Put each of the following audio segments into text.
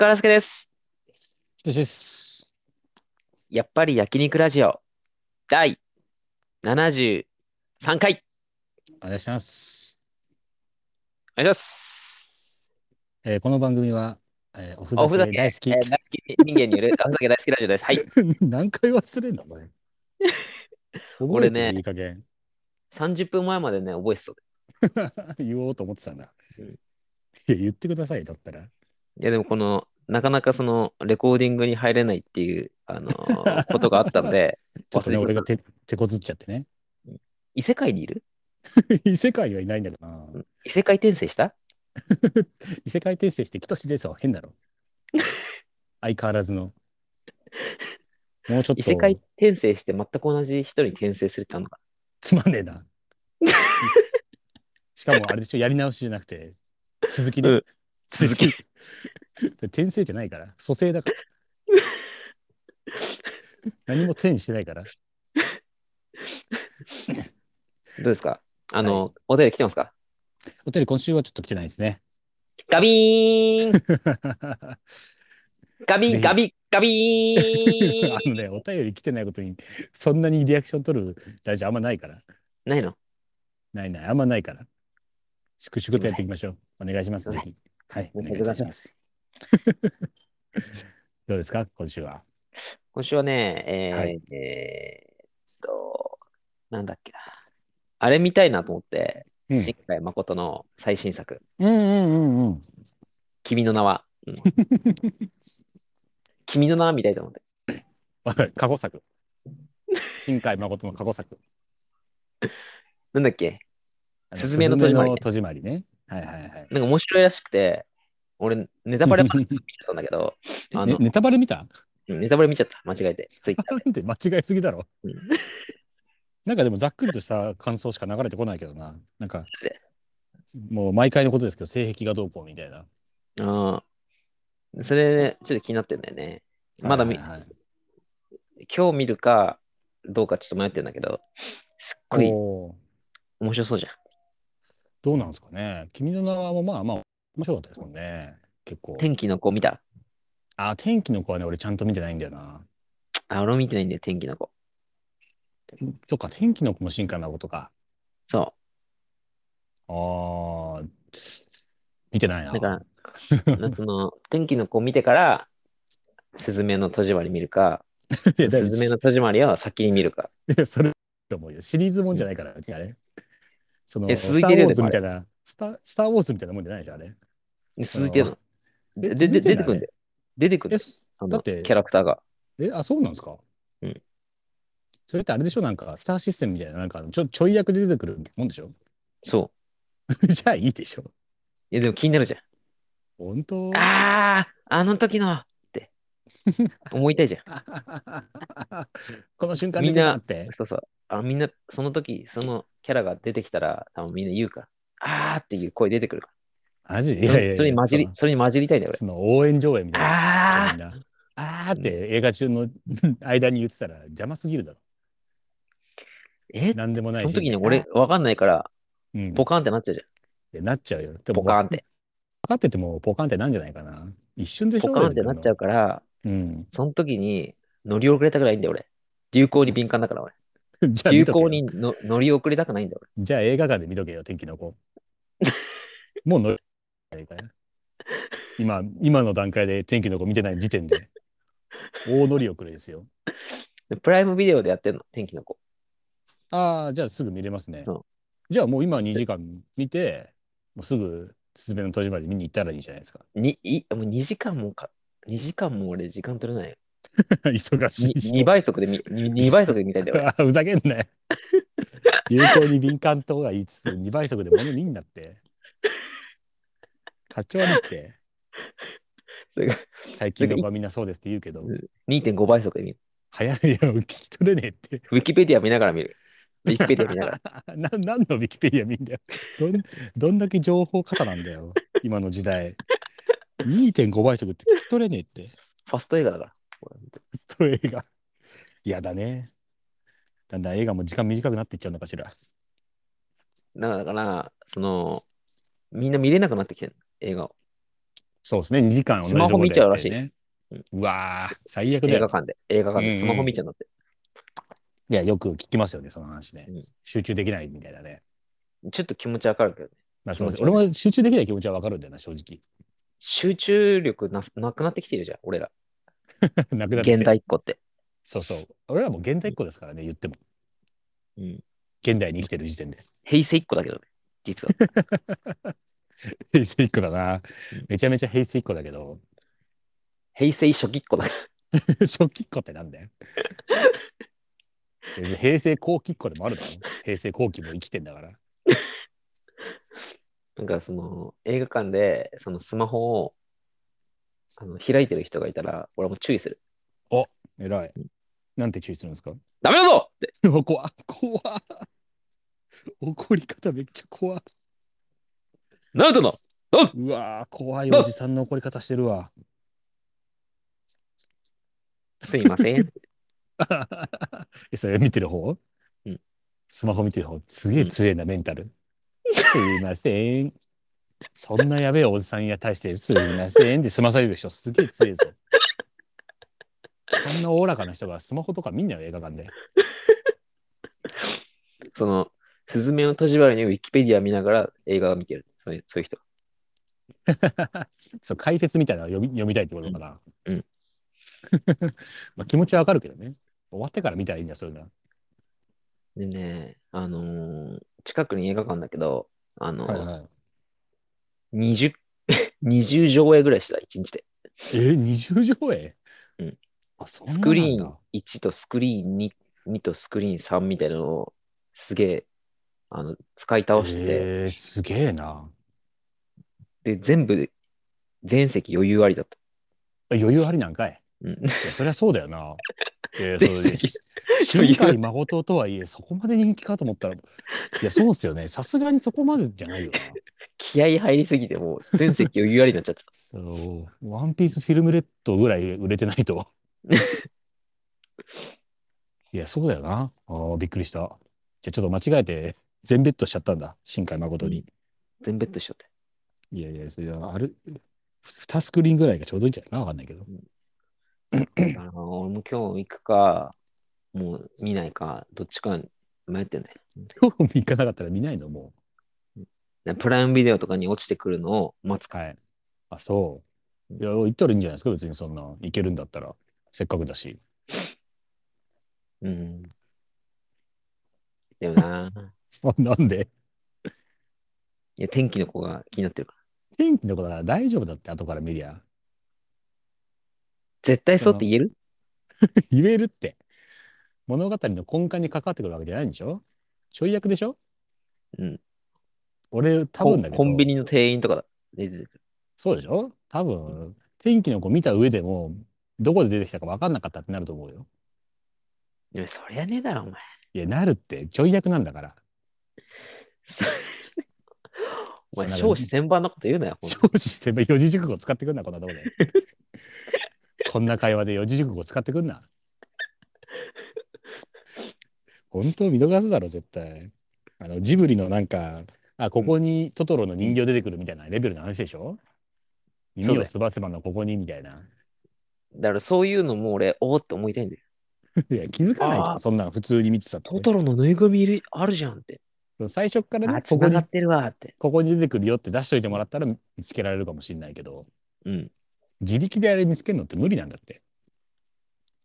からすけです。です。やっぱり焼肉ラジオ第73回お願いします。お願いします。えーこの番組は、えーおふざけ大好き。えー大好き人間による おふざけ大好きラジオです。はい。何回忘れんの？これ。覚俺ねいい加減。30分前までね、覚えてた。言おうと思ってたんだ。うんいや、言ってください、だったら。いや、でもこの、なかなかその、レコーディングに入れないっていう、あのー ことがあったんで、ちょっとね、俺が手手こずっちゃってね。異世界にいる？異世界にはいないんだけどな。異世界転生した？異世界転生して、キトシですわ。変だろ。相変わらずの。もうちょっと異世界転生して全く同じ人に転生するってのか？つまんねえな。しかもあれでしょ、やり直しじゃなくて、続きで。うん続き。転生じゃないから、蘇生だから。何も転してないから。どうですか？あの、お便り来てますか？お便り今週はちょっと来てないですね。ガビーン ガビン、ぜひガビ、ガビーンあのね、お便り来てないことに、そんなにリアクション取るラジオあんまないから。ないの？ないない、あんまないから。粛々とやっていきましょう。お願いします、ぜひ。はい、お願いいたします。どうですか、今週は？今週はね、えーはいえーっと、なんだっけな。あれ見たいなと思って、うん新海誠の最新作、うんうんうんうん。君の名は。うん 君の名は見たいと思って。過去作。新海誠の過去作。なんだっけ？あすずめの戸締まりね戸締まりね。はいはいはい。なんか面白いらしくて、俺、ネタバレ見ちゃったんだけど、あの、ねネタバレ見た？うんネタバレ見ちゃった。間違えて。ツイッターで 間違いすぎだろ。うんなんかでもざっくりとした感想しか流れてこないけどな。なんかで、もう毎回のことですけど、性癖がどうこうみたいな。ああ。それね、ちょっと気になってんだよね。まだ見、はいはいはい今日見るかどうかちょっと迷ってるんだけど、すっごい面白そうじゃん。どうなんですかね。君の名はもまあまあ面白かったですもんね。結構。天気の子見た？あ、天気の子はね、俺ちゃんと見てないんだよな。あ、俺も見てないんだよ、天気の子。そっか、天気の子も新海誠か。そあー、見てないな。う。だから、なその、天気の子見てから、すずめの戸締まり見るか、すずめの戸締まりを先に見るか。いや、それと思うよ。シリーズもんじゃないから、別にあれ。その、えスター・ウォーズみたいな、スタスター・ウォーズみたいなもんじゃないでしょ、あれ。で続いてるの。えで、で、続いてんの出てくるんだよ。出てくるんえだよ。あのだってキャラクターが。え、あ、そうなんですか？うん。それってあれでしょ？なんか、スターシステムみたいな、なんかちょ、ちょい役で出てくるもんでしょ？そう。じゃあいいでしょいや、でも気になるじゃん。本当？あー、あの時の 思いたいじゃん。この瞬間で出たって。そうそう。あみんな、その時、そのキャラが出てきたら、多分みんな言うから。あーっていう声出てくるかマジ？いら。やいやいやそれに混じりそ、れに混じりたいんだよ、その応援上映みたいな。俺。あーみんなあーって映画中の間に言ってたら邪魔すぎるだろ。え？なんでもないし。その時に俺、わかんないから、うん、ポカーンってなっちゃうじいやなっちゃうよ。ポカーンって。分かっててもポカーンってなんじゃないかな。一瞬でしょポカーンってなっちゃう。から、うん。その時に乗り遅れたくないんだよ、俺。流行に敏感だから、俺。じゃあ流行にの乗り遅れたくないんだよ、じゃあ映画館で見とけよ、天気の子。もう乗る今、今の段階で天気の子見てない時点で、大乗り遅れですよ。俺。プライムビデオでやってんの、天気の子。ああ、じゃあすぐ見れますねそ。じゃあもう今2時間見て、もうすぐ、すずめの戸締まり見に行ったらいいじゃないですか。に、い、もう2時間もか、2時間も俺時間取れないよ。忙しい人。2倍速で見、2倍速で見たいんだよ、ふざけんなよ。有効に敏感とは言いつつ、2倍速で物見んなって。課長にって、最近の子はみんなそうですって言うけど、2.5倍速で見る。早いよ、聞き取れねえって。ウィキペディア見ながら見る。ウィキペディア見ながら。な何のウィキペディア見んだよ。どんどんだけ情報過多なんだよ、今の時代。2.5倍速って聞き取れねえって。ファスト映画だから。スト映画。嫌だね。だんだん映画も時間短くなっていっちゃうのかしら。だから、その、みんな見れなくなってきてる映画を。そうですね。2時間同じスマホ見ちゃうらしいね。うわー、最悪だよ。映画館で。映画館でスマホ見ちゃうんだって。いや、よく聞きますよね、その話ね。うん集中できないみたいなね。ちょっと気持ちわかるけどね。まあ、そう気持ち悪い俺も集中できない気持ちはわかるんだよな、正直。集中力ななくなってきてるじゃん、俺ら。なくなってきて現代っ子って。そうそう。俺らも現代っ子ですからね、言っても。うん。現代に生きてる時点で。平成っ子だけどね、実は。平成一個だなうん。めちゃめちゃ平成一個だけど、平成初期っ子だ。初期っ子ってなんだよ。平成後期っ子でもあるだろ。平成後期も生きてんだから。なんかその映画館でそのスマホをあの開いてる人がいたら、俺も注意する。偉い。なんて注意するんですか？ダメだぞって。怖っ怖っ怒り方めっちゃ怖っなんだのう？わー怖いおじさんの怒り方してるわ。すいません。えそれ見てる方？うんスマホ見てる方？すげえ強えな、メンタル。すいません。そんなやべえおじさんに対して、すいませんって済まされる人すげえ強えぞ。そんなおおらかな人がスマホとか見んなよ、映画館で。その、スズメの戸締まりにウィキペディア見ながら映画を見てる。そういうそういう人。そう解説みたいなの読み読みたいってことかな。うんうん まあ気持ちはわかるけどね。終わってから見たらいいんだよ、そういうのは。でね、あのー近くに映画館だけど、あのーはいはい。20、20上映ぐらいした、1日で。え、20上映？うん。あ、そんなスクリーン1とスクリーン 2, 2とスクリーン3みたいなのをすげえ、あの、使い倒してて、えー、すげえな。で、全部、全席余裕ありだった。余裕ありなんかい。うん。そりゃそうだよな。えー、全そうで席す。新海誠とはいえ、そこまで人気かと思ったら、いや、そうっすよね。さすがにそこまでじゃないよな。気合入りすぎて、もう全席余裕ありになっちゃった。そう、ワンピースフィルムレッドぐらい売れてないと。いや、そうだよな。ああ、びっくりした。じゃあちょっと間違えて、全ベッドしちゃったんだ。新海誠に。全ベッドしちゃって。いやいや、それはある、2スクリーンぐらいがちょうどいいんじゃないかなわかんないけど。あの俺も今日行くか、もう見ないか、どっちか迷ってんだよ。今日行かなかったら見ないのもでプライムビデオとかに落ちてくるのを待つう。か。はい。あ、そう。いや、行ったらいいんじゃないですか、別にそんな。行けるんだったら。せっかくだし。うん。でもな、あ、なんで？いや、天気の子が気になってるから。天気のことは大丈夫だって、後から見りゃ。絶対そうって言える？言えるって。物語の根幹に関わってくるわけじゃないんでしょ？ちょい役でしょ？うん。俺、多コ分だけど。ンコンビニの店員とかだで出てくる。そうでしょ？多分、天気の子見た上でも、どこで出てきたか分かんなかったってなると思うよ。いや、そりゃねえだろ、お前。いや、なるって、ちょい役なんだから。お前、少子千万のこと言うなよ、少子して四字熟語使ってくんな、こんなとこで。こんな会話で四字熟語使ってくんな。本当見逃すだろ、絶対。あの、ジブリのなんか、あ、ここにトトロの人形出てくるみたいなレベルの話でしょ？耳をすばせばのここにみたいな。だからそういうのも俺、おーって思いたいんだよ。いや、気づかないじゃん、そんなん普通に見てたって。トトロのぬいぐるみいるあるじゃんって。最初からあ、ね、ここに繋が、ってるわって。ここに出てくるよって出しといてもらったら見つけられるかもしれないけど、うん。自力であれ見つけるのって無理なんだって。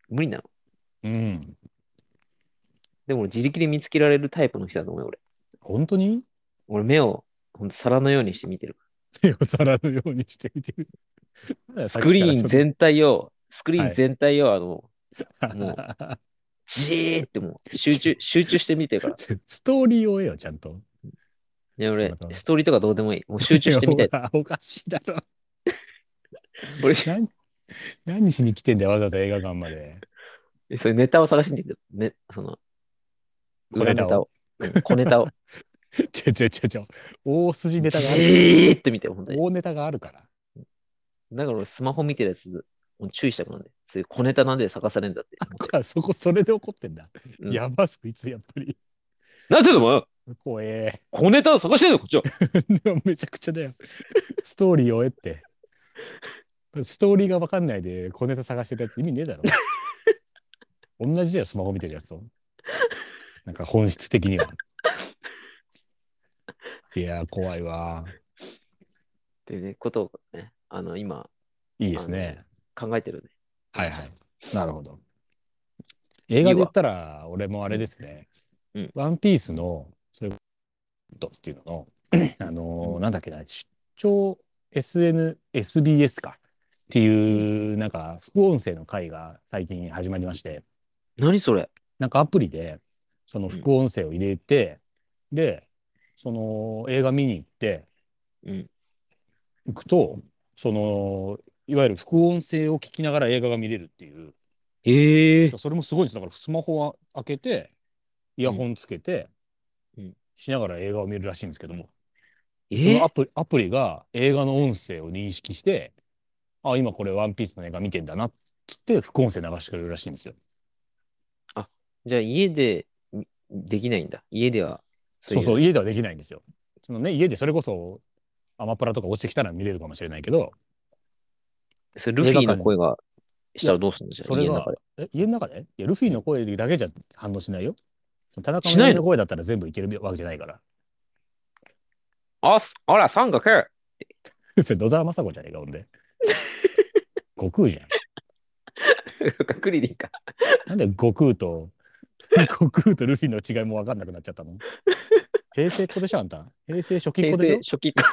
無理なの？うん。でも自力で見つけられるタイプの人だと思うよ、俺。本当に？俺、目をほんと皿のようにして見てる。手を皿のようにしてみてる。スクリーン全体を、スクリーンはい全体を、あの、もも じーってもう、集中、集中して見てるから。ストーリーを得よ、ちゃんと。いや、俺ストーリーとかどうでもいい。もう集中してみたいおかしいだろ。俺、何何しに来てんだよ、わざわざ映画館まで。そういうネタを探しに行ってる？ね、その、小ネタを？小ネタを。ちょちょちょちょ、大筋ネタがあじる。ーって見てる、本当に。大ネタがあるから。だから俺、スマホ見てるやつ、もう注意したくなんで。そういう小ネタなんで探されるんだって。あそこ、それで怒ってんだ。うんやば、そいつ、やっぱり。なんていうのお前怖え。小ネタを探してんのこっちは。めちゃくちゃだよ。ストーリーを得って。ストーリーが分かんないで小ネタ探してるやつ意味ねえだろ。同じだよ、スマホ見てるやつと。なんか本質的には。いやー、怖いわ。ってね、ことをね、あの、今、いいですね。考えてるね。はいはい。なるほど。映画で言ったら、俺もあれですね。うんワンピースの、それっていうのの、あのーうんなんだっけな、出張 SN、SBS か。っていう、なんか、副音声の回が最近始まりまして、何それ？なんかアプリで、その副音声を入れて、で、その映画見に行って、うん。行くと、その、いわゆる副音声を聞きながら映画が見れるっていう、ええ。それもすごいです。だからスマホは開けて、イヤホンつけて、うん。しながら映画を見るらしいんですけども、えそのアプリアプリが映画の音声を認識して、あ、今これワンピースの映画見てんだなっつって副音声流してくれるらしいんですよ。じゃあ家でみできないんだ。家ではそうそう、う家ではできないんですよ。そのね、家でそれこそアマプラとか落ちてきたら見れるかもしれないけど。それルフィの声がしたらどうするんじゃそれが家の中で？、え、家の中で？いや、ルフィの声だけじゃ反応しないよ。田中の？の声だったら全部いけるわけじゃないから。あ、すあら、三角 それ野沢雅子じゃねえか、ほんで。悟空じゃん。クリリンか。なんで悟空と、悟空とルフィの違いも分かんなくなっちゃったの？平成っ子でしょ、あんた。平成初期っ平子でしょ？成初期か。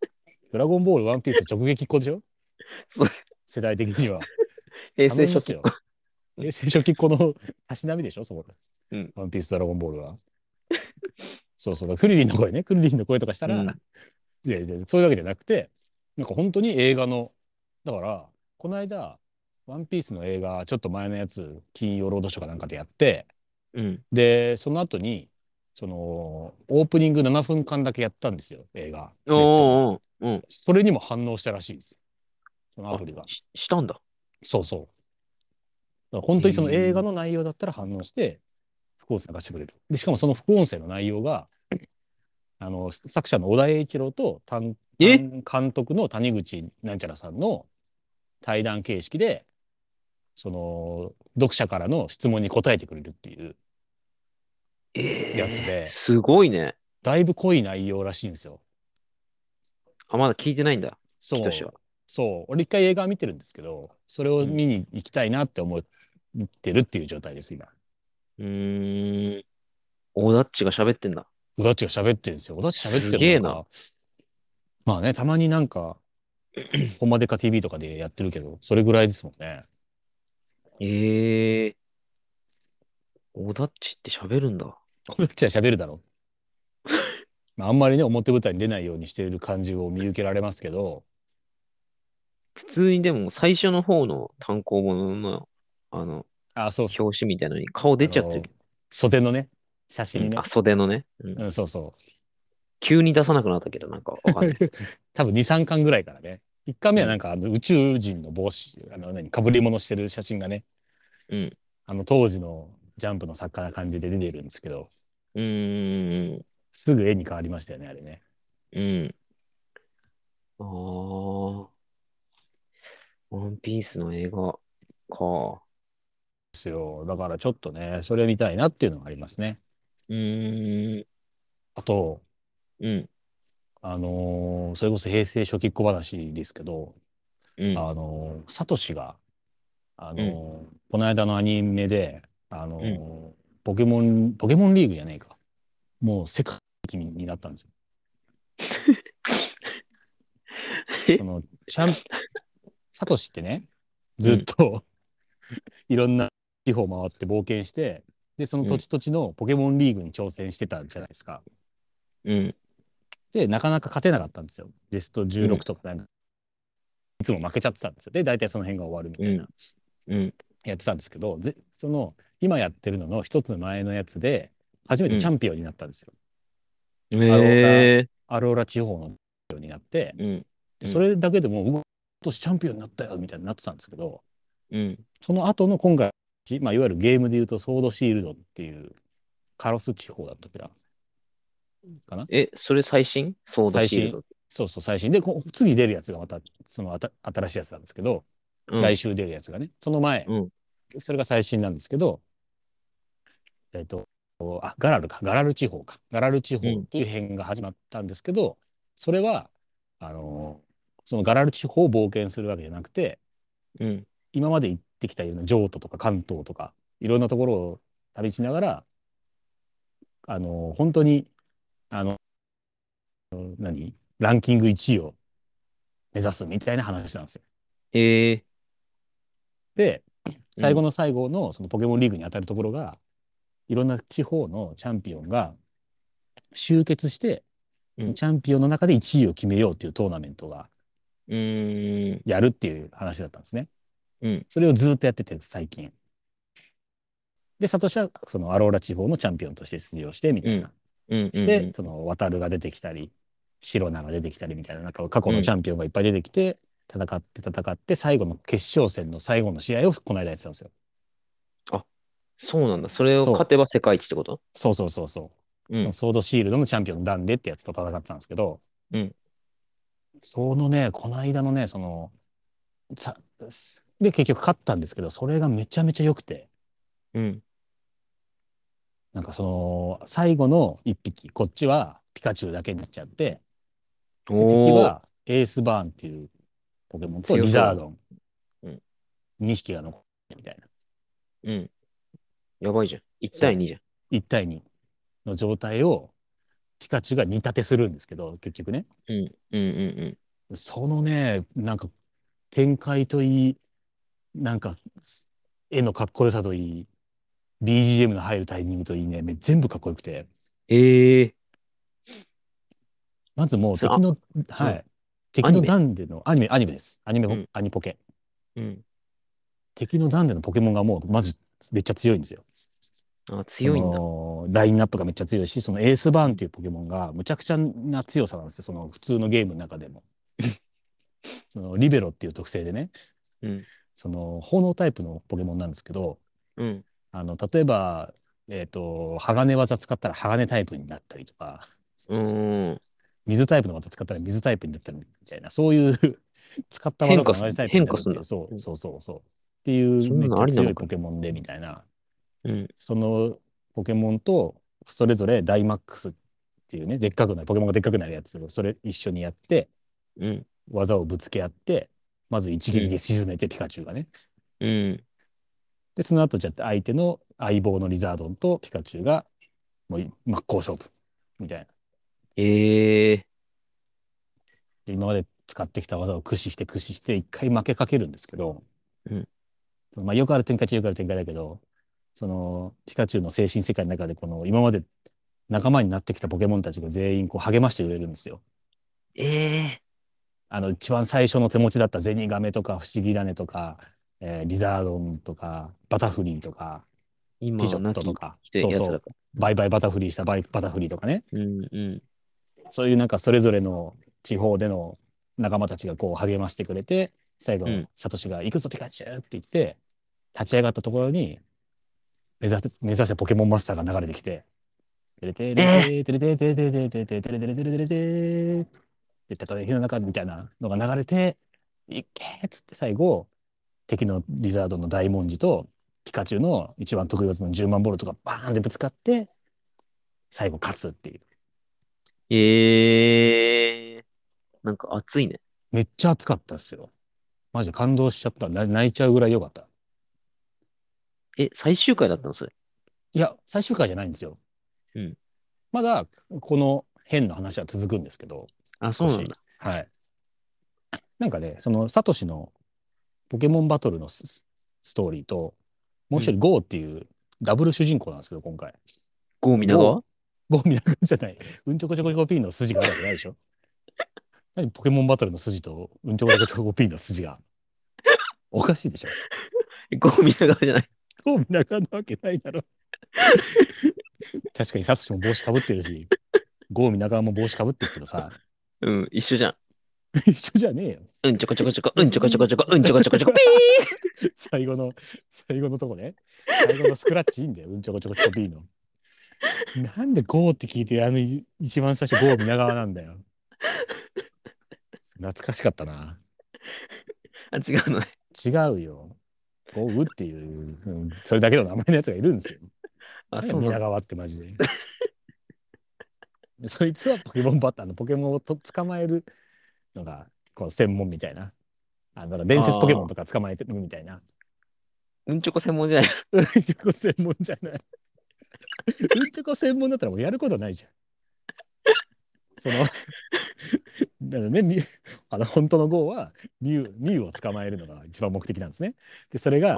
ドラゴンボール、ワンピース直撃っ子でしょ？そう世代的には。平成初期頼みますよ。平成初期っ子のたしなみでしょ、そこ。うんワンピース、ドラゴンボールは。そうそう、クリリンの声ね、クリリンの声とかしたら、うんいやいや、そういうわけじゃなくて、なんか本当に映画の、だから、この間、ワンピースの映画、ちょっと前のやつ、金曜ロードショーかなんかでやって、うん。で、その後に、その、オープニング7分間だけやったんですよ、映画。おうん。それにも反応したらしいです。そのアプリが。ししたんだ。そうそう。本当にその映画の内容だったら反応して、副音声流してくれる。で、しかもその副音声の内容が、あの、作者の小田栄一郎と監督の谷口なんちゃらさんの対談形式で、その、読者からの質問に答えてくれるっていう、ええやつですごいね。だいぶ濃い内容らしいんですよ。あ、まだ聞いてないんだ。そう。そう。俺一回映画見てるんですけど、それを見に行きたいなって思ってるっていう状態です、今。うーん。オダッチが喋ってんだ。小田っちが喋ってるんですよ。小田っち喋ってるすげえなのがまあね、たまになんか、ホンマデカ TV とかでやってるけど、それぐらいですもんね。ええオダッチって喋るんだ。小田っちは喋るだろう。まあ、あんまりね、表舞台に出ないようにしている感じを見受けられますけど、普通にでも最初の方の単行本の、あの、あ、そうそう。表紙みたいなのに顔出ちゃってる。袖のね、写真ねうんあ、。袖のね。うんうん、そうそう。急に出さなくなったけど、なんかわかんない。多分2、3巻ぐらいからね。1巻目はなんかあの宇宙人の帽子、あの何、被り物してる写真がね、うん。あの当時のジャンプの作家な感じで出てるんですけど、うーん。すぐ絵に変わりましたよね、あれね。うん。ああ。ワンピースの映画か。ですよ。だからちょっとね、それ見たいなっていうのがありますね。うーん。あと、うん。あのーそれこそ平成初期っ小話ですけど、うん。あのーサトシが、あのーこの間のアニメで、あのーポケモン、ポケモンリーグじゃねえか。もう世界一になったんですよ。え？その、チャン、サトシってね、ずっと、いろんな地方回って冒険して、で、その土地土地のポケモンリーグに挑戦してたじゃないですか。うん。で、なかなか勝てなかったんですよ。ベスト16とかなんか、いつも負けちゃってたんですよ。で、大体その辺が終わるみたいな、うん。やってたんですけど、ぜその、今やってるのの一つ前のやつで、初めてチャンピオンになったんですよ。ええアローラ地方のチャンピオンになって、うん。でそれだけでも、うわ今年チャンピオンになったよみたいになってたんですけど、うん。その後の今回、まあ、いわゆるゲームで言うと、ソードシールドっていう、カロス地方だったっけな。かな？え、それ最新？ソードシールド。そうそう、最新。で、こ次出るやつがまた、そのあた新しいやつなんですけど、うん。来週出るやつがね、その前、うん。それが最新なんですけど、えっ、と、あ、ガラルか、ガラル地方か。ガラル地方っていう編が始まったんですけど、それは、あのーそのガラル地方を冒険するわけじゃなくて、うん。今まで行ってきたような譲渡とか関東とか、いろんなところを旅しながら、あのー本当に、あの、何？ランキング1位を目指すみたいな話なんですよ。へえ。で、最後の最後のそのポケモンリーグに当たるところが、いろんな地方のチャンピオンが集結して、うんチャンピオンの中で1位を決めようっていうトーナメントが。やるっていう話だったんですね。うん。それをずっとやってて、最近。で、サトシはそのアローラ地方のチャンピオンとして出場してみたいな。うん。うん。して、その渡るが出てきたり、シロナが出てきたりみたいな、なんか過去のチャンピオンがいっぱい出てきて、戦って戦って、最後の決勝戦の最後の試合をこの間やってたんですよ。そうなんだ。それを勝てば世界一ってこと？そうそうそうそう。うん。ソードシールドのチャンピオンダンデってやつと戦ってたんですけど、うんそのね、この間のね、その、さで、結局勝ったんですけど、それがめちゃめちゃ良くて、うん。なんかその、最後の一匹、こっちはピカチュウだけになっちゃって、で。敵はエースバーンっていうポケモンとリザードン、うん2匹が残ってみたいな。うん。やばいじゃん。1対2じゃん。1対2の状態をピカチュウが煮立てするんですけど、結局ね。うん。うん。うん。そのね、なんか展開といい、なんか絵のかっこよさといい、BGM の入るタイミングといいね、め全部かっこよくて、ええ。まずもう敵の、はい、敵のダンデのアニメ、アニメです。アニメ、うんアニポケ。うん。敵のダンデのポケモンがもうまずめっちゃ強いんですよ。あ、強いんだ。ラインナップがめっちゃ強いし、そのエースバーンっていうポケモンがむちゃくちゃな強さなんですよ。その普通のゲームの中でも。そのリベロっていう特性でね、うん。その炎タイプのポケモンなんですけど、うん。あの例えば、えっ、と、鋼技使ったら鋼タイプになったりとか、うーん。水タイプの技使ったら水タイプになったりみたいな、そういう 使った技が同じタイプになるってそううんそうそうそう。っていうめっちゃ強いポケモンでみたいな、うん。そのポケモンとそれぞれダイマックスっていうね、でっかくなる、ポケモンがでっかくなるやつをそれ一緒にやって、うん。技をぶつけ合って、まず一撃で沈めて、ピカチュウがね。うん。で、その後じゃあ相手の相棒のリザードンとピカチュウがもう真っ向勝負みたいな。ええ。で今まで使ってきた技を駆使して駆使して一回負けかけるんですけど、うんそのまあ、よくある展開っちゃよくある展開だけど、そのピカチュウの精神世界の中でこの今まで仲間になってきたポケモンたちが全員こう励ましてくれるんですよ。ええ。あの一番最初の手持ちだったゼニガメとか不思議種とか、えーリザードンとかバタフリーとか今ピジョットとか人そうそうバイバイバタフリーしたバイバタフリーとかねら。うん。うん。そういうなんかそれぞれの地方での仲間たちがこう励ましてくれて、最後うん、サトシが行くぞピカチュウって言って、立ち上がったところに、目指せ、目指せポケモンマスターが流れてきて、テレテレテレテレテレテレテレテレテレテレテレテレテレテレってたと火の中みたいなのが流れて、いっけーっつって最後、敵のリザードの大文字とピカチュウの一番得意技の10万ボルトがバーンってぶつかって、最後勝つっていう。ええ。なんか熱いね。めっちゃ熱かったですよ。マジで感動しちゃった。な泣いちゃうぐらい良かった。え、最終回だったのそれ？いや、最終回じゃないんですよ。うんまだ、この変の話は続くんですけど、あ、そうなんだ。はい。なんかね、その、サトシのポケモンバトルのスストーリーと、もう一人、ゴーっていうダブル主人公なんですけど、今回。ゴーミナ川ゴーミナ君じゃない。うんちょこちょこちょこピンの筋があるわけないでしょ。何？ポケモンバトルの筋とうんちょこちょこちょこピンの筋が。おかしいでしょ。ゴーミナ川じゃない。ゴーミナ君なわけないだろ。確かにサトシも帽子かぶってるし、ゴーミナ川も帽子かぶってるけどさ、うん、一緒じゃん。一緒じゃねえよ。うんちょこちょこちょこ、うんちょこちょこちょこ、うんちょこちょこちょこ、ピ最後の、最後のとこね。最後のスクラッチいいんだよ。うんちょこちょこちょこ B の。なんでゴーって聞いて、あのい一番最初ゴー皆川なんだよ。懐かしかったな。あ、違うのね。違うよ。ゴーっていう、うんそれだけの名前のやつがいるんですよ。あ、そう。皆川ってマジで。そいつはポケモンバッターのポケモンをと捕まえるのがこう専門みたいな。あだから伝説ポケモンとか捕まえてるみたいな。うんちょこ専門じゃない。うんちょこ専門じゃない。うんちょこ専門だったらもうやることないじゃん。その、だからね、みあの本当の GO はミュウミュウを捕まえるのが一番目的なんですね。で、それが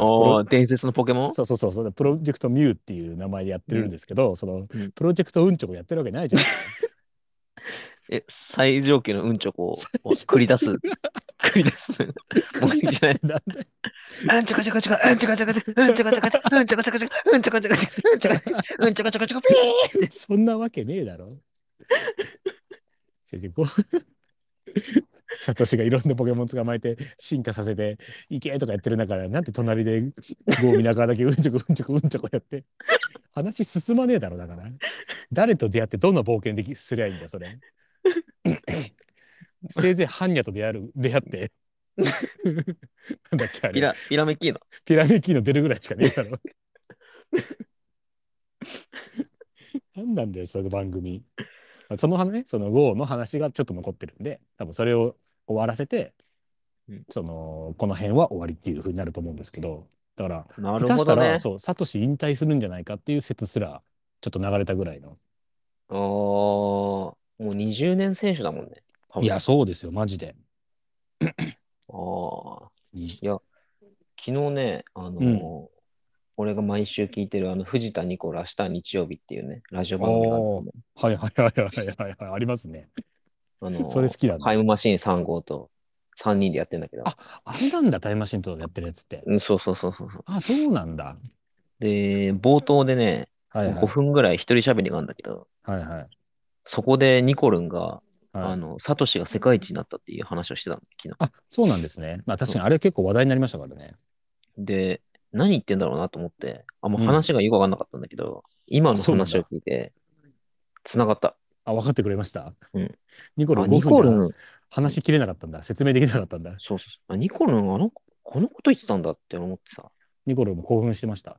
伝説のポケモン？そうそうそうそう、プロジェクトミュウっていう名前でやってるんですけど、そのうんプロジェクトうんちょこやってるわけないじゃないですか。え、最上級のうんちょこを繰り出す。繰り出す。目的じゃない。なんで。うんちょこちょこちょこ、うんちょこちょこちょこ、うんちょこちょこちょこ、うんちょこちょこちょこ、うんちょこちょこちょこ、うんちょこちょこ、うんちょこ。ちょこちょこ、ピーそんなわけねえだろ。う。サトシがいろんなポケモン捕まえて進化させていけとかやってる中でなんで隣でゴーミナカだけうんちょこうんちょこうんちょこやって。話進まねえだろだから。誰と出会ってどんな冒険できすりゃいいんだよそれ せいぜいハンニャと出会う出会ってなんだっけあれピラ、ピラメキーノ。ピラミキーノ出るぐらいしかねえだろ。何なんだよ、その番組。まあその話ね、その GO の話がちょっと残ってるんで、多分それを終わらせて、うんその、この辺は終わりっていう風になると思うんですけど、だから、な下手したら、るほどね。そう、サトシ引退するんじゃないかっていう説すら、ちょっと流れたぐらいの。おー、もう20年選手だもんね。多分そうですよ、マジで。ああ。いや、昨日ね、あのーうん俺が毎週聞いてるあの藤田ニコル明日日曜日っていうね、ラジオ番組があるんだけどはいはいはいはいはいはい、ありますね。あのーそれ好きだタイムマシーン3号と3人でやってんだけど。ああれなんだ、タイムマシンとやってるやつって。うん、そうそうそうそうそう。あ、そうなんだ。で、冒頭でね、はいはい5。分ぐらい一人喋りがあるんだけど、はいはい。そこでニコルンが、はいあの、サトシが世界一になったっていう話をしてたの、昨日。あ、そうなんですね。まあ確かにあれ結構話題になりましたからね。で、何言ってんだろうなと思って、あんまうん話がよくわかんなかったんだけど、今のそうなんだ話を聞いて、繋がった。あ、分かってくれました。うんニコルあ、5ニコル分じ話しきれなかったんだ。説明できなかったんだ。そうそうそう。あニコルン、あの、このこと言ってたんだって思ってさ、ニコルも興奮してました。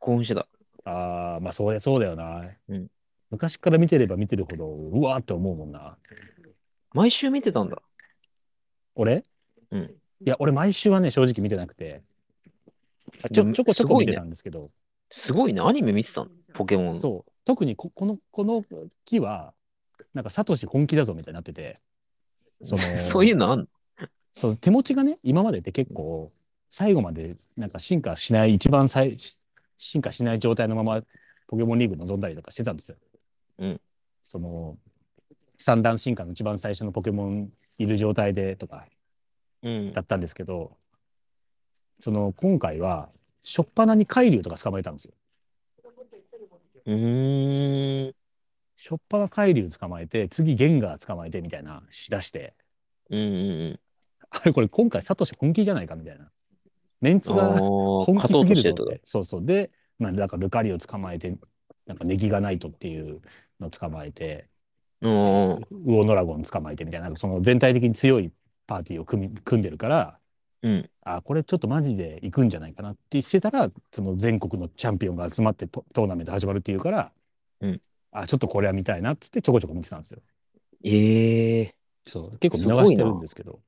興奮してた。ああ、まあそうや、そうだよな。うん昔から見てれば見てるほど、うわーって思うもんな。毎週見てたんだ。俺？うん。いや、俺毎週はね、正直見てなくて。あちょちょこちょすごいねこ見てたんですけど、すごいね。アニメ見てたの？ポケモン。そう。特にここの、この木は、なんかサトシ本気だぞみたいになってて、その そういうのあんの？そう手持ちがね今までって結構最後までなんか進化しない一番最進化しない状態のままポケモンリーグ臨んだりとかしてたんですよ。うんその三段進化の一番最初のポケモンいる状態でとかうんだ。ったんですけどその今回は初っ端に海竜とか捕まえたんですよ。うーん。初っ端海竜捕まえて次ゲンガー捕まえてみたいなしだしてうんうんあれこれ今回サトシ本気じゃないかみたいな。メンツがあ、本気すぎるぞって。そうそう。で、まあ、だからルカリを捕まえて、なんかネギがないとっていうのを捕まえて、うん。ウオノラゴン捕まえてみたいな、その全体的に強いパーティーを組み組んでるから、うん。あ、これちょっとマジで行くんじゃないかなってしてたら、その全国のチャンピオンが集まってトトーナメント始まるっていうから、うんあ、ちょっとこれは見たいなっつってちょこちょこ見てたんですよ。ええそう。結構見逃してるんですけど。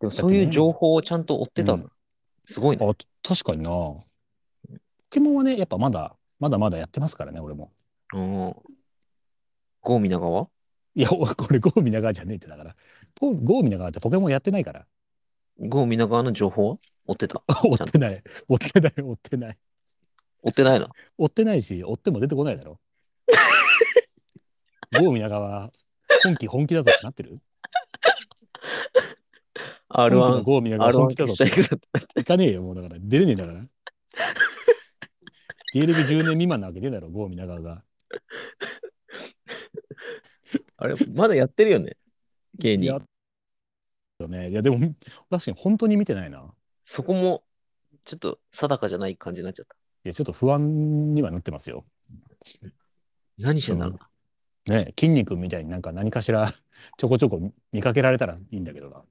でもそういう情報をちゃんと追ってたの。すごいね。あ、確かにな。ポケモンはね、やっぱまだ、まだまだやってますからね、俺も。うん。ゴーミナガはいや、おこれゴーミナガーじゃねえってだから。ポゴーミナガーってポケモンやってないから。ゴーミナガの情報は？追ってた？追ってない。追ってない、追ってない。追ってないな。追ってないし、追っても出てこないだろ。ゴーミナガーは本気本気だぞってなってる？本気の R1、ゴーミナガー本 R1 気だぞいかねえよ、もうだから。出れねえんだから。芸歴10年未満なわけねえだろ、ゴーミナガーが。あれ、まだやってるよね？芸人いや。よね。いや、でも、確かに本当に見てないな。そこも、ちょっと定かじゃない感じになっちゃった。いや、ちょっと不安にはなってますよ。何してんだろうな。ね、筋肉みたいになんか何かしら ちょこちょこ見かけられたらいいんだけどな。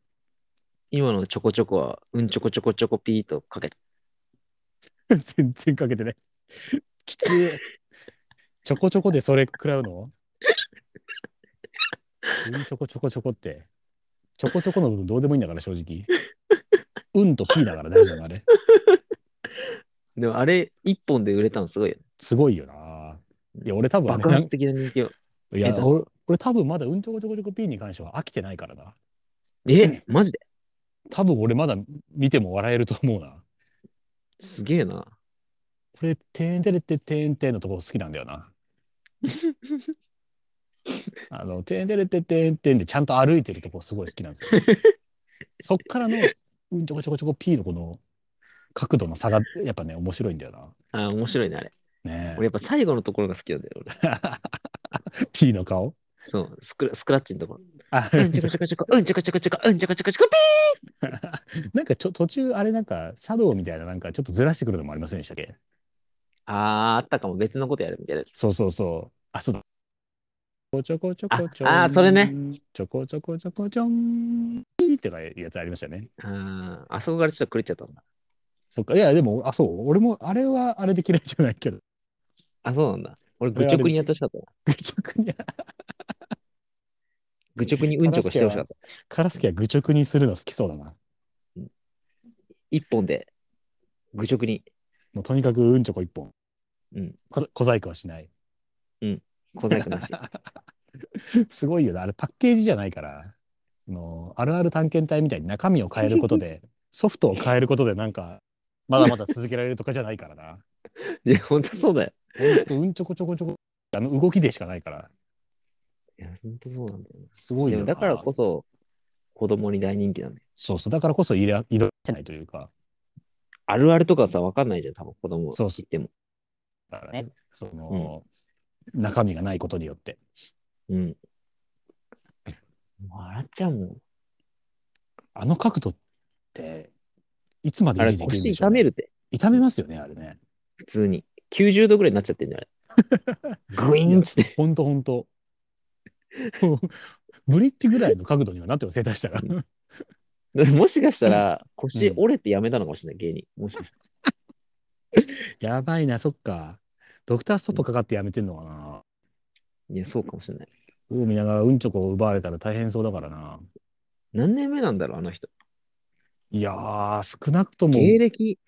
今のちょこちょこは、うんちょこちょこちょこピーとかけた。全然かけてない。きつい。ちょこちょこでそれ食らうの？うんちょこちょこちょこって。ちょこちょこの部分どうでもいいんだから正直。うんとピーだから大丈夫なあれ。でもあれ、一本で売れたのすごいよね。すごいよな。いや、俺多分あれ爆発的な人気を。いや俺、俺多分まだうんちょこちょこちょこピーに関しては飽きてないからな。え、マジで？多分俺まだ見ても笑えると思うな。すげえな。これ、てんてれっててんてんのとこ好きなんだよな。あの、てんてれっててんてんでちゃんと歩いてるとこすごい好きなんですよ。そっからの、うんちょこちょこちょこ P のこの角度の差がやっぱね、面白いんだよな。あ、面白いね、あれ。ね俺やっぱ最後のところが好きなんだよ、俺。え。P の顔？そう、スクラスクラッチのところ。あ、うんちょこちょこちょこ、うんちょこちょこちょこ、うんちょこちょこちょこ、ピなんかちょ途中あれなんか茶道みたいななんかちょっとずらしてくるのもありませんでしたっけ？ーあー、あったかも。別のことやるみたいなやつ。そうそうそう。あ、そうだ。ちょこちょこちょこちょん。ああーそれね。ちょこちょこちょこちょん。ピーってかやつありましたよね。ああ、あそこからちょっと狂っちゃったんだ。そっか。いや、でも、あ、そう。俺も、あれはあれで嫌いじゃないけど。あ、そうなんだ。俺、愚直にやってほしかったな。愚直に、愚直にうんちょこしてほしかった。カラスケは愚直にするの好きそうだな。一本で、愚直に、もうとにかくうんちょこ一本。うん。こ小細工はしない。小細工なし。すごいよな。あれパッケージじゃないから。あのあるある探検隊みたいに中身を変えることで、ソフトを変えることでなんか、まだまだ続けられるとかじゃないからな。いや、ほんとそうだよ。ほんとうんちょこちょこちょこ、あの動きでしかないから。いや、ほんとそうなんだよね。すごいよだからこそ、子供に大人気なんだよ。そうそう。だからこそ入れ、入れてないというか。あるあるとかさ、わかんないじゃん、多分子供そうそう言っても。だからね、その、中身がないことによって。うん。笑っちゃうもん。あの角度って、いつまであれ、維持できるん腰でしょう、ね、痛めるって、痛めますよね、あれね。普通に。90度ぐらいになっちゃってんじゃない？グイーンっつって。ほんとほんと。も うブリッジぐらいの角度にはなってます、下手したら。もしかしたら、腰うん折れてやめたのかもしれない、芸人。もしかしたら。やばいな、そっか。ドクターストップかかってやめてんのかな。いや、そうかもしれない。海見ながらうんちょこを奪われたら大変そうだからな。何年目なんだろう、あの人。いやー、少なくとも、芸歴、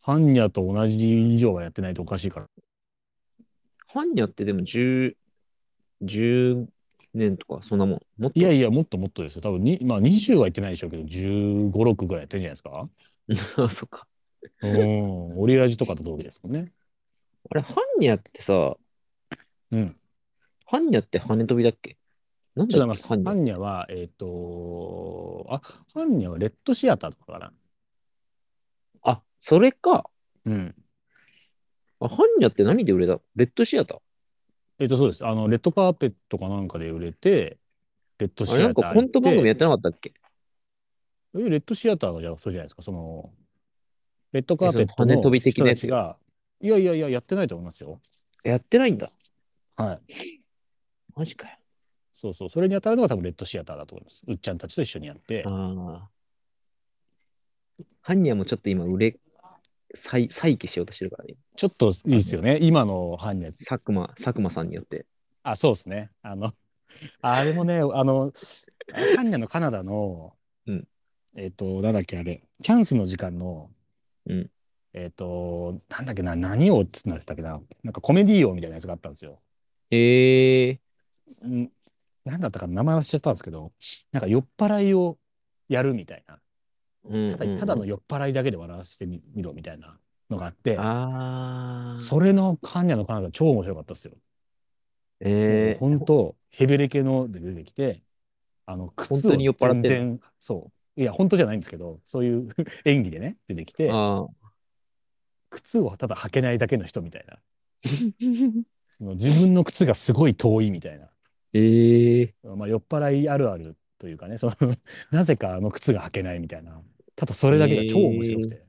ハンニャと同じ以上はやってないとおかしいから。ハンニャってでも10、10年とか、そんなもん？もっと？いやいや、もっともっとですよ。多分に、まあ20は言ってないでしょうけど、15、6ぐらいやってるんじゃないですか。あ、そっか。うん。オリラジとかと同期ですもんね。あれ、ハンニャってさ、うん。ハンニャって羽飛びだっけ？なん違います。ハンニャ。は、えっ、と、あ、ハンニャはレッドシアターとかかな。あ、それか。うん。あ、ハンニャって何で売れた？レッドシアター？えっ、と、そうです。あの、レッドカーペットかなんかで売れて、レッドシあれ、なアターんかコント番組やっってなかったっけ？え、レッドシアターがじゃあそうじゃないですか。その、レッドカーペットの人なやつたちが、いやいやいや、やってないと思いますよ。やってないんだ。はい。マジかよ。そうそう。それに当たるのが多分レッドシアターだと思います。うっちゃんたちと一緒にやって。ああ。ハンニャもちょっと今、売れ、再再起しようとしてるからね。ちょっといいですよね。今のハンニャ佐久間、佐久間さんによって。あ、そうですね。あの、あれもね、あの、ハンニャのカナダの、うんえっ、と、なんだっけ、あれ、チャンスの時間の、うんえっ、と、なんだっけな、何王っつったっけな、なんかコメディ王みたいなやつがあったんですよ。ええうん、なんだったかな、名前忘れちゃったんですけど、なんか酔っ払いをやるみたいな。うんただただの酔っ払いだけで笑わせてみみろみたいなのがあって、ああ。それのハンニャのカナダ超面白かったですよ。ええ本当ヘベレケので出てきて、あの、靴を本当に酔っ払って全然、そう。いや、本当じゃないんですけど、そういう 演技でね、出てきて。靴をただ履けないだけの人みたいな。自分の靴がすごい遠いみたいな。ええまあ、酔っ払いあるあるというかね、その なぜかあの靴が履けないみたいな。ただそれだけが超面白くて。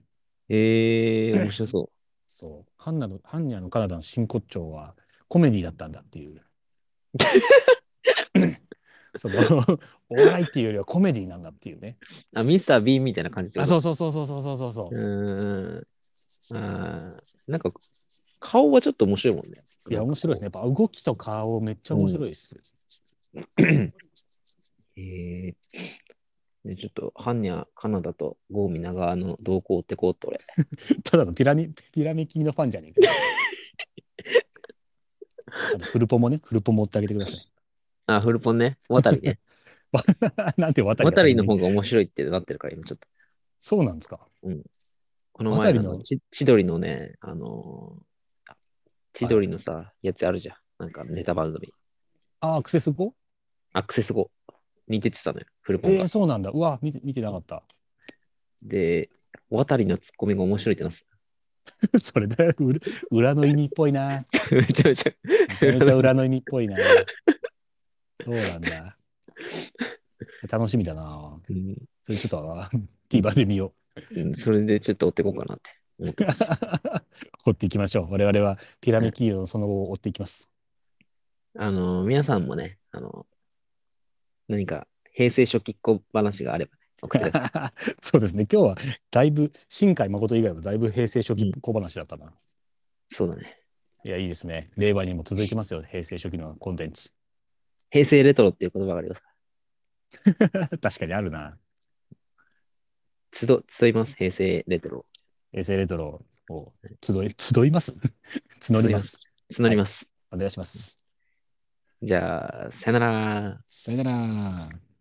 ええ面白そ そう。ハンナの、ハンニャのカナダの真骨頂はコメディだったんだっていう。その、お笑いっていうよりはコメディなんだっていうね。あ、ミスター・ビーンみたいな感じあ、そうそうそうそうそうそうそう。うーん。なんか、顔はちょっと面白いもんね。いや、面白いですね。やっぱ動きと顔めっちゃ面白いです。ね。へえで、ちょっと、ハンニャ、カナダとゴーミナガの動向を追ってこうって俺。ただのピラミ、ピラミキのファンじゃねえか。あとフルポもね、フルポも追ってあげてください。あ、フルポンね。渡りね。なんで渡りが渡りの方が面白いってなってるから、今ちょっと。そうなんですか？この前渡りのち千鳥のね、あのーあ千鳥のさ、やつあるじゃん。なんかネタ番組。あ、アクセス 5? アクセス後に出てたのよ、フルポンが。えー、そうなんだ。うわ、見て見てなかった。で、渡りのツッコミが面白いってなって それだよ、裏裏の意味っぽいな。た。めちゃめちゃ。めちゃめちゃ裏の意味っぽいな。そうなんだ。楽しみだな。うんそれちょっと あ TVer で見ようん、それでちょっと追っていこうかなって思ってうます。追っていきましょう。我々はピラミキードのその後を追っていきます。あの、皆さんもね、あの、何か平成初期っ子話があればね、送ってください。そうですね。今日はだいぶ、新海誠以外はだいぶ平成初期小話だったな。そうだね。いや、いいですね。令和にも続いてますよ。平成初期のコンテンツ。平成レトロっていう言葉があります。確かにあるな。集集います、平成レトロ。平成レトロを集い、集います？募ります。す。募ります。お願いします。じゃあ、さよなら。さよなら。